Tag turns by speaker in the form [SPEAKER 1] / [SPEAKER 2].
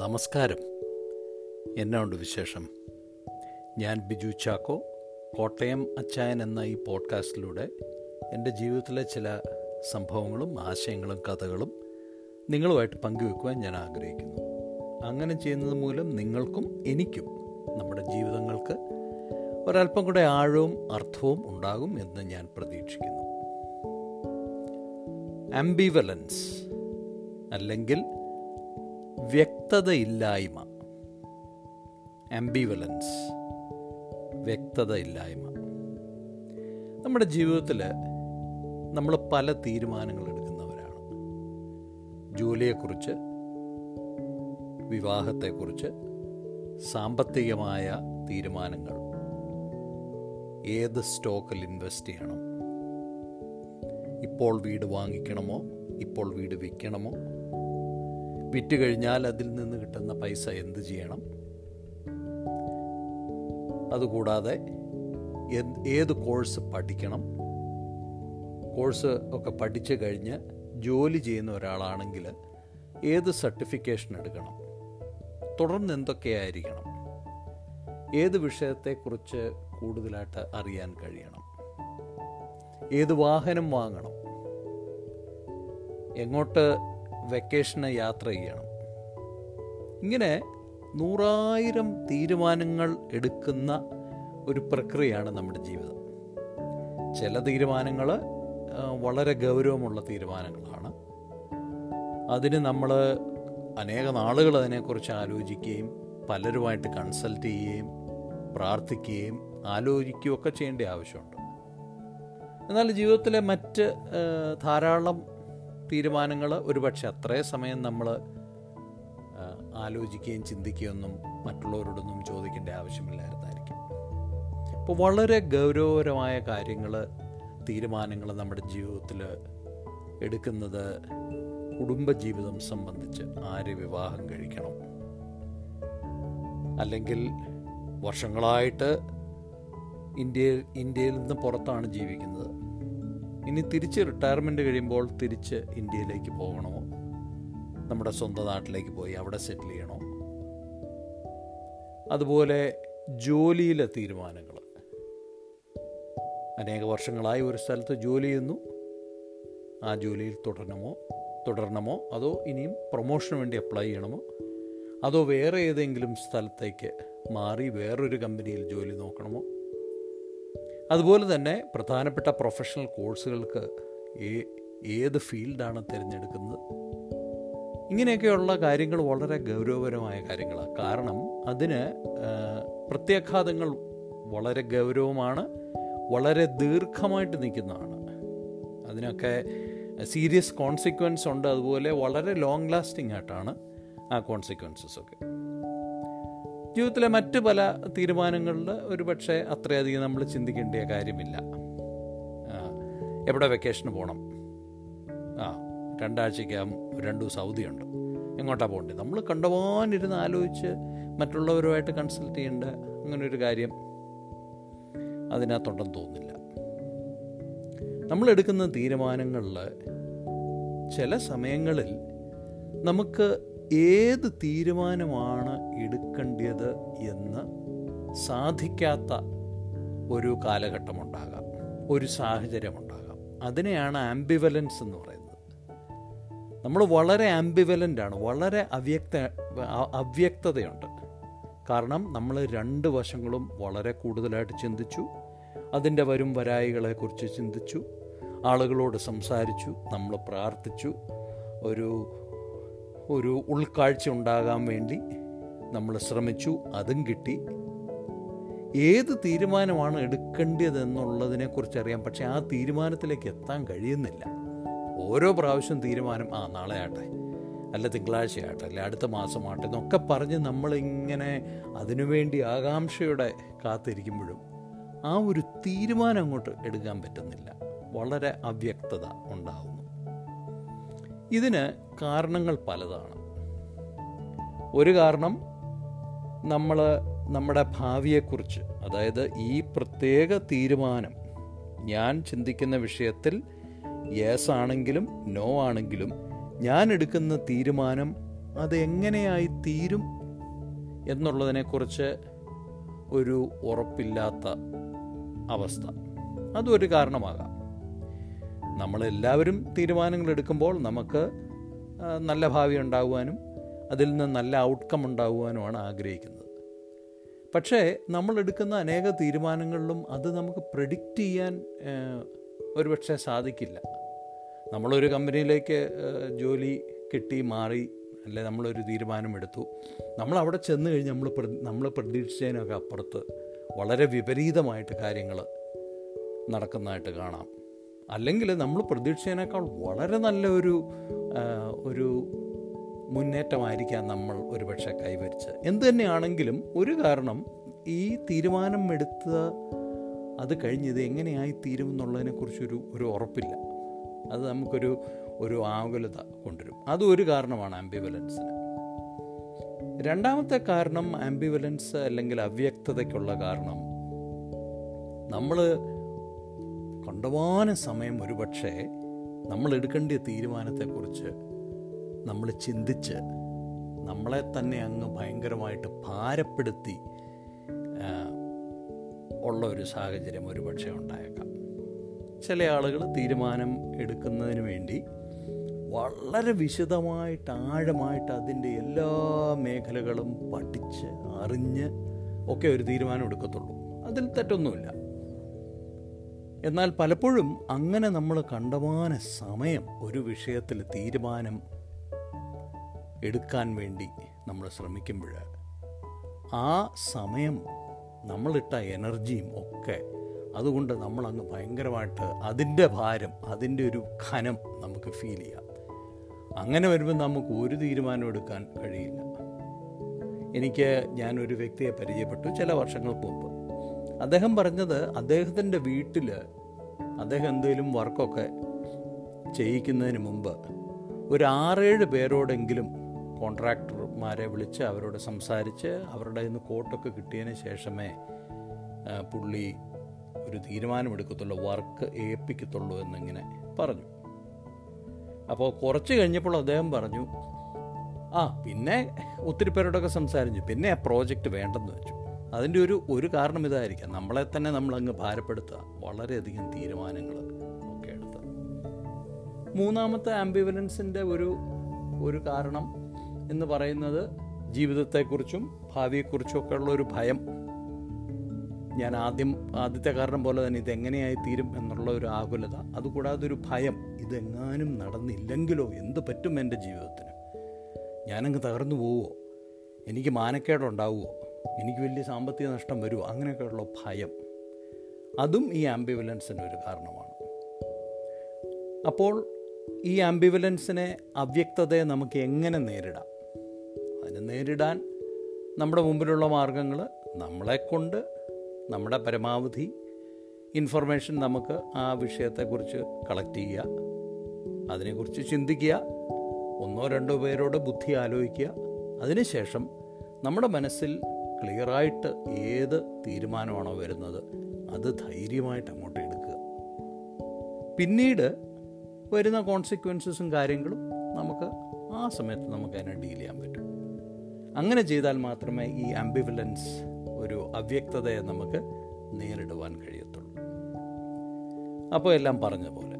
[SPEAKER 1] നമസ്കാരം. എന്നാ ഉണ്ട് വിശേഷം? ഞാൻ ബിജു ചാക്കോ കോട്ടയം അച്ചായൻ എന്ന ഈ പോഡ്കാസ്റ്റിലൂടെ എന്റെ ജീവിതത്തിലെ ചില സംഭവങ്ങളും ആശയങ്ങളും കഥകളും നിങ്ങളുമായിട്ട് പങ്കുവെക്കുവാൻ ഞാൻ ആഗ്രഹിക്കുന്നു. അങ്ങനെ ചെയ്യുന്നത് മൂലം നിങ്ങൾക്കും എനിക്കും നമ്മുടെ ജീവിതങ്ങൾക്ക് ഒരല്പം കൂടെ ആഴവും അർത്ഥവും ഉണ്ടാകും എന്ന് ഞാൻ പ്രതീക്ഷിക്കുന്നു. ആംബിവലൻസ് അല്ലെങ്കിൽ വ്യക്തതയില്ലായ്മ. ആംബിവലൻസ് വ്യക്തതയില്ലായ്മ. നമ്മുടെ ജീവിതത്തിൽ നമ്മൾ പല തീരുമാനങ്ങൾ എടുക്കുന്നവരാണ്. ജോലിയെക്കുറിച്ച് വിവാഹത്തെക്കുറിച്ച് സാമ്പത്തികമായ തീരുമാനങ്ങൾ. ഏത് സ്റ്റോക്കിൽ ഇൻവെസ്റ്റ് ചെയ്യണം? ഇപ്പോൾ വീട് വാങ്ങിക്കണമോ? ഇപ്പോൾ വീട് വിൽക്കണമോ? വിറ്റ് കഴിഞ്ഞാൽ അതിൽ നിന്ന് കിട്ടുന്ന പൈസ എന്ത് ചെയ്യണം? അതുകൂടാതെ ഏത് കോഴ്സ് പഠിക്കണം? കോഴ്സ് ഒക്കെ പഠിച്ചു കഴിഞ്ഞ് ജോലി ചെയ്യുന്ന ഒരാളാണെങ്കിൽ ഏത് സർട്ടിഫിക്കേഷൻ എടുക്കണം? തുടർന്ന് എന്തൊക്കെയായിരിക്കണം? ഏത് വിഷയത്തെക്കുറിച്ച് കൂടുതലായിട്ട് അറിയാൻ കഴിയണം? ഏത് വാഹനം വാങ്ങണം? എങ്ങോട്ട് വെക്കേഷന് യാത്ര ചെയ്യണം. ഇങ്ങനെ നൂറായിരം തീരുമാനങ്ങൾ എടുക്കുന്ന ഒരു പ്രക്രിയയാണ് നമ്മുടെ ജീവിതം. ചില തീരുമാനങ്ങൾ വളരെ ഗൗരവമുള്ള തീരുമാനങ്ങളാണ്. അതിന് നമ്മൾ അനേക നാളുകൾ അതിനെക്കുറിച്ച് ആലോചിക്കുകയും പലരുമായിട്ട് കൺസൾട്ട് ചെയ്യുകയും പ്രാർത്ഥിക്കുകയും ആലോചിക്കുകയൊക്കെ ചെയ്യേണ്ട ആവശ്യമുണ്ട്. എന്നാൽ ജീവിതത്തിലെ മറ്റ് ധാരാളം തീരുമാനങ്ങൾ ഒരുപക്ഷെ അത്രയും സമയം നമ്മൾ ആലോചിക്കുകയും ചിന്തിക്കുകയൊന്നും മറ്റുള്ളവരോടൊന്നും ചോദിക്കേണ്ട ആവശ്യമില്ലായിരുന്നായിരിക്കും. അപ്പോൾ വളരെ ഗൗരവപരമായ കാര്യങ്ങൾ തീരുമാനങ്ങൾ നമ്മുടെ ജീവിതത്തിൽ എടുക്കുന്നത് കുടുംബജീവിതം സംബന്ധിച്ച് ആര് വിവാഹം കഴിക്കണം? അല്ലെങ്കിൽ വർഷങ്ങളായിട്ട് ഇന്ത്യയിൽ ഇന്ത്യയിൽ നിന്ന് പുറത്താണ് ജീവിക്കുന്നത്? ഇനി തിരിച്ച് റിട്ടയർമെന്റ് കഴിയുമ്പോൾ തിരിച്ച് ഇന്ത്യയിലേക്ക് പോകണോ? നമ്മുടെ സ്വന്തം നാട്ടിലേക്ക് പോയി അവിടെ സെറ്റിൽ ചെയ്യണോ? അതുപോലെ ജോലിയിലെ തീരുമാനങ്ങൾ. അനേക വർഷങ്ങളായി ഒരു സ്ഥലത്ത് ജോലി ചെയ്യുന്നു. ആ ജോലിയിൽ തുടരണമോ? തുടരണമോ അതോ ഇനിയും പ്രൊമോഷന് വേണ്ടി അപ്ലൈ ചെയ്യണമോ? അതോ വേറെ ഏതെങ്കിലും സ്ഥലത്തേക്ക് മാറി വേറൊരു കമ്പനിയിൽ ജോലി നോക്കണമോ? അതുപോലെ തന്നെ പ്രധാനപ്പെട്ട പ്രൊഫഷണൽ കോഴ്സുകൾക്ക് ഏ ഏത് ഫീൽഡാണ് തിരഞ്ഞെടുക്കുന്നത്? ഇങ്ങനെയൊക്കെയുള്ള കാര്യങ്ങൾ വളരെ ഗൗരവപരമായ കാര്യങ്ങളാണ്. കാരണം അതിന് പ്രത്യാഘാതങ്ങൾ വളരെ ഗൗരവമാണ് വളരെ ദീർഘമായിട്ട് നിൽക്കുന്നതാണ്. അതിനൊക്കെ സീരിയസ് കോൺസിക്വൻസ് ഉണ്ട്. അതുപോലെ വളരെ ലോങ് ലാസ്റ്റിംഗ് ആയിട്ടാണ് ആ കോൺസിക്വൻസസ് ഒക്കെ. ജീവിതത്തിലെ മറ്റ് പല തീരുമാനങ്ങളിൽ ഒരു പക്ഷേ അത്രയധികം നമ്മൾ ചിന്തിക്കേണ്ട കാര്യമില്ല. എവിടെ വെക്കേഷന് പോകണം ആ രണ്ടാഴ്ചയ്ക്കകം രണ്ടു അവധിയുണ്ട്. എങ്ങോട്ടാണ് പോകേണ്ടത്? നമ്മൾ കണ്ടുപോകാനിരുന്ന് ആലോചിച്ച് മറ്റുള്ളവരുമായിട്ട് കൺസൾട്ട് ചെയ്യേണ്ട അങ്ങനെ ഒരു കാര്യം അതിനകത്തുണ്ടെന്ന് തോന്നുന്നില്ല. നമ്മൾ എടുക്കുന്ന തീരുമാനങ്ങളിൽ ചില സമയങ്ങളിൽ നമുക്ക് ഏത് തീരുമാനമാണ് എടുക്കേണ്ടത് എന്ന് സാധിക്കാത്ത ഒരു കാലഘട്ടമുണ്ടാകാം ഒരു സാഹചര്യമുണ്ടാകാം. അതിനെയാണ് ആംബിവലൻസ് എന്ന് പറയുന്നത്. നമ്മൾ വളരെ ആംബിവലന്റാണ് വളരെ അവ്യക്ത അവ്യക്തതയുണ്ട്. കാരണം നമ്മൾ രണ്ട് വശങ്ങളും വളരെ കൂടുതലായിട്ട് ചിന്തിച്ചു അതിന്റെ വരും വരായികളെക്കുറിച്ച് ചിന്തിച്ചു ആളുകളോട് സംസാരിച്ചു നമ്മൾ പ്രാർത്ഥിച്ചു ഒരു ഒരു ഉൾക്കാഴ്ച ഉണ്ടാകാൻ വേണ്ടി നമ്മൾ ശ്രമിച്ചു അതും കിട്ടി. ഏത് തീരുമാനമാണ് എടുക്കേണ്ടതെന്നുള്ളതിനെക്കുറിച്ച് അറിയാം പക്ഷേ ആ തീരുമാനത്തിലേക്ക് എത്താൻ കഴിയുന്നില്ല. ഓരോ പ്രാവശ്യം തീരുമാനം ആ നാളെ ആട്ടെ അല്ല തിങ്കളാഴ്ച ആട്ടെ അല്ല അടുത്ത മാസം മാസമാട്ടെ എന്നൊക്കെ പറഞ്ഞ് നമ്മളിങ്ങനെ അതിനുവേണ്ടി ആകാംക്ഷയോടെ കാത്തിരിക്കുമ്പോഴും ആ ഒരു തീരുമാനം അങ്ങോട്ട് എടുക്കാൻ പറ്റുന്നില്ല. വളരെ അവ്യക്തത ഉണ്ടാകുന്നു ഇതിന് കാരണങ്ങൾ പലതാണ്. ഒരു കാരണം നമ്മൾ നമ്മുടെ ഭാവിയെക്കുറിച്ച് അതായത് ഈ പ്രത്യേക തീരുമാനം ഞാൻ ചിന്തിക്കുന്ന വിഷയത്തിൽ യെസ് ആണെങ്കിലും നോ ആണെങ്കിലും ഞാൻ എടുക്കുന്ന തീരുമാനം അത് എങ്ങനെയായി തീരും എന്നുള്ളതിനെക്കുറിച്ച് ഒരു ഉറപ്പില്ലാത്ത അവസ്ഥ. അതൊരു കാരണമാകാം. നമ്മളെല്ലാവരും തീരുമാനങ്ങൾ എടുക്കുമ്പോൾ നമുക്ക് നല്ല ഭാവി ഉണ്ടാകുവാനും അതിൽ നിന്ന് നല്ല ഔട്ട്കം ഉണ്ടാകുവാനുമാണ് ആഗ്രഹിക്കുന്നത്. പക്ഷേ നമ്മൾ എടുക്കുന്ന അനേക തീരുമാനങ്ങളിലും അത് നമുക്ക് പ്രെഡിക്റ്റ് ചെയ്യാൻ ഒരുപക്ഷെ സാധിക്കില്ല. നമ്മളൊരു കമ്പനിയിലേക്ക് ജോലി കിട്ടി മാറി അല്ലെ നമ്മളൊരു തീരുമാനമെടുത്തു. നമ്മൾ അവിടെ ചെന്ന് കഴിഞ്ഞ് നമ്മൾ നമ്മൾ പ്രതീക്ഷിച്ചതിനൊക്കെ അപ്പുറത്ത് വളരെ വിപരീതമായിട്ട് കാര്യങ്ങൾ നടക്കുന്നതായിട്ട് കാണാം. അല്ലെങ്കിൽ നമ്മൾ പ്രതീക്ഷിച്ചതിനേക്കാൾ വളരെ നല്ല ഒരു ഒരു മുന്നേറ്റമായിരിക്കാം നമ്മൾ ഒരുപക്ഷെ കൈവരിച്ച് എന്തു തന്നെയാണെങ്കിലും ഒരു കാരണം ഈ തീരുമാനം എടുത്ത അത് കഴിഞ്ഞത് എങ്ങനെയായി തീരും എന്നുള്ളതിനെക്കുറിച്ചൊരു ഒരു ഉറപ്പില്ല. അത് നമുക്കൊരു ഒരു ആകുലത കൊണ്ടുവരും. അതും ഒരു കാരണമാണ് ആംബിവലൻസിന് രണ്ടാമത്തെ കാരണം ആംബിവലൻസ് അല്ലെങ്കിൽ അവ്യക്തതയ്ക്കുള്ള കാരണം നമ്മൾ കണ്ടമാനം സമയം ഒരുപക്ഷെ നമ്മൾ എടുക്കേണ്ട തീരുമാനത്തെക്കുറിച്ച് നമ്മൾ ചിന്തിച്ച് നമ്മളെ തന്നെ അങ്ങ് ഭയങ്കരമായിട്ട് ഭാരപ്പെടുത്തി ഉള്ള ഒരു സാഹചര്യം ഒരുപക്ഷെ ഉണ്ടായേക്കാം. ചില ആളുകൾ തീരുമാനം എടുക്കുന്നതിന് വേണ്ടി വളരെ വിശദമായിട്ട് ആഴമായിട്ട് അതിന്റെ എല്ലാ മേഖലകളും പഠിച്ച് അറിഞ്ഞ് ഒക്കെ ഒരു തീരുമാനം എടുക്കത്തുള്ളൂ. അതിൽ തെറ്റൊന്നുമില്ല. എന്നാൽ പലപ്പോഴും അങ്ങനെ നമ്മൾ കണ്ടമാന സമയം ഒരു വിഷയത്തിൽ തീരുമാനം എടുക്കാൻ വേണ്ടി നമ്മൾ ശ്രമിക്കുമ്പോൾ ആ സമയം നമ്മളിട്ട എനർജിയും ഒക്കെ അതുകൊണ്ട് നമ്മളങ്ങ് ഭയങ്കരമായിട്ട് അതിന്റെ ഭാരം അതിന്റെ ഒരു ഖനം നമുക്ക് ഫീൽ ചെയ്യാം. അങ്ങനെ വരുമ്പോൾ നമുക്ക് ഒരു തീരുമാനം എടുക്കാൻ കഴിയില്ല. എനിക്ക് ഞാനൊരു വ്യക്തിയെ പരിചയപ്പെട്ടു ചില വർഷങ്ങൾക്ക് മുമ്പ്. അദ്ദേഹം പറഞ്ഞത് അദ്ദേഹത്തിന്റെ വീട്ടിൽ അദ്ദേഹം എന്തെങ്കിലും വർക്കൊക്കെ ചെയ്യിക്കുന്നതിന് മുമ്പ് ഒരു ആറേഴ് പേരോടെങ്കിലും കോൺട്രാക്ടർമാരെ വിളിച്ച് അവരോട് സംസാരിച്ച് അവരുടെ ഇന്ന് കോട്ടൊക്കെ കിട്ടിയതിന് ശേഷമേ പുള്ളി ഒരു തീരുമാനമെടുക്കത്തുള്ളൂ വർക്ക് ഏൽപ്പിക്കത്തുള്ളൂ എന്നിങ്ങനെ പറഞ്ഞു. അപ്പോൾ കുറച്ച് കഴിഞ്ഞപ്പോൾ അദ്ദേഹം പറഞ്ഞു ആ പിന്നെ ഒത്തിരി പേരോടൊക്കെ സംസാരിച്ചു പിന്നെ ആ പ്രോജക്റ്റ് വേണ്ടെന്ന് വെച്ചു. അതിന്റെ ഒരു ഒരു കാരണം ഇതായിരിക്കാം. നമ്മളെ തന്നെ നമ്മൾ അങ്ങ് ഭാരപ്പെടുത്തുക. വളരെയധികം തീരുമാനങ്ങൾ ഒക്കെ എടുത്ത്. മൂന്നാമത്തെ ആംബിവലൻസിന്റെ ഒരു ഒരു കാരണം എന്ന് പറയുന്നത് ജീവിതത്തെക്കുറിച്ചും ഭാവിയെക്കുറിച്ചും ഒക്കെ ഉള്ള ഒരു ഭയം. ഞാൻ ആദ്യം ആദ്യത്തെ കാരണം പോലെ തന്നെ ഇതെങ്ങനെയായി തീരും എന്നുള്ള ഒരു ആകുലത. അതുകൂടാതെ ഒരു ഭയം. ഇതെങ്ങാനും നടന്നില്ലെങ്കിലോ? എന്ത് പറ്റും എന്റെ ജീവിതത്തിന്? ഞാനങ്ങ് തകർന്നു പോവുമോ എനിക്ക് മാനക്കേടുണ്ടാവുമോ എനിക്ക് വലിയ സാമ്പത്തിക നഷ്ടം വരുമോ അങ്ങനെയൊക്കെയുള്ള ഭയം. അതും ഈ ആംബിവലൻസിന് ഒരു കാരണമാണ്. അപ്പോൾ ഈ ആംബിവലൻസിനെ അവ്യക്തതയെ നമുക്ക് എങ്ങനെ നേരിടാം? അതിനെ നേരിടാൻ നമ്മുടെ മുമ്പിലുള്ള മാർഗങ്ങൾ നമ്മളെക്കൊണ്ട് നമ്മുടെ പരമാവധി ഇൻഫർമേഷൻ നമുക്ക് ആ വിഷയത്തെക്കുറിച്ച് കളക്ട് ചെയ്യുക അതിനെക്കുറിച്ച് ചിന്തിക്കുക ഒന്നോ രണ്ടോ പേരോട് ബുദ്ധി ആലോചിക്കുക. അതിനുശേഷം നമ്മുടെ മനസ്സിൽ ക്ലിയറായിട്ട് ഏത് തീരുമാനമാണോ വരുന്നത് അത് ധൈര്യമായിട്ട് അങ്ങോട്ട് എടുക്കുക. പിന്നീട് വരുന്ന കോൺസിക്വൻസസും കാര്യങ്ങളും നമുക്ക് ആ സമയത്ത് നമുക്ക് അതിനെ ഡീൽ ചെയ്യാൻ പറ്റും. അങ്ങനെ ചെയ്താൽ മാത്രമേ ഈ ആംബിവലൻസ് ഒരു അവ്യക്തതയെ നമുക്ക് നേരിടുവാൻ കഴിയത്തുള്ളൂ. അപ്പോൾ എല്ലാം പറഞ്ഞ പോലെ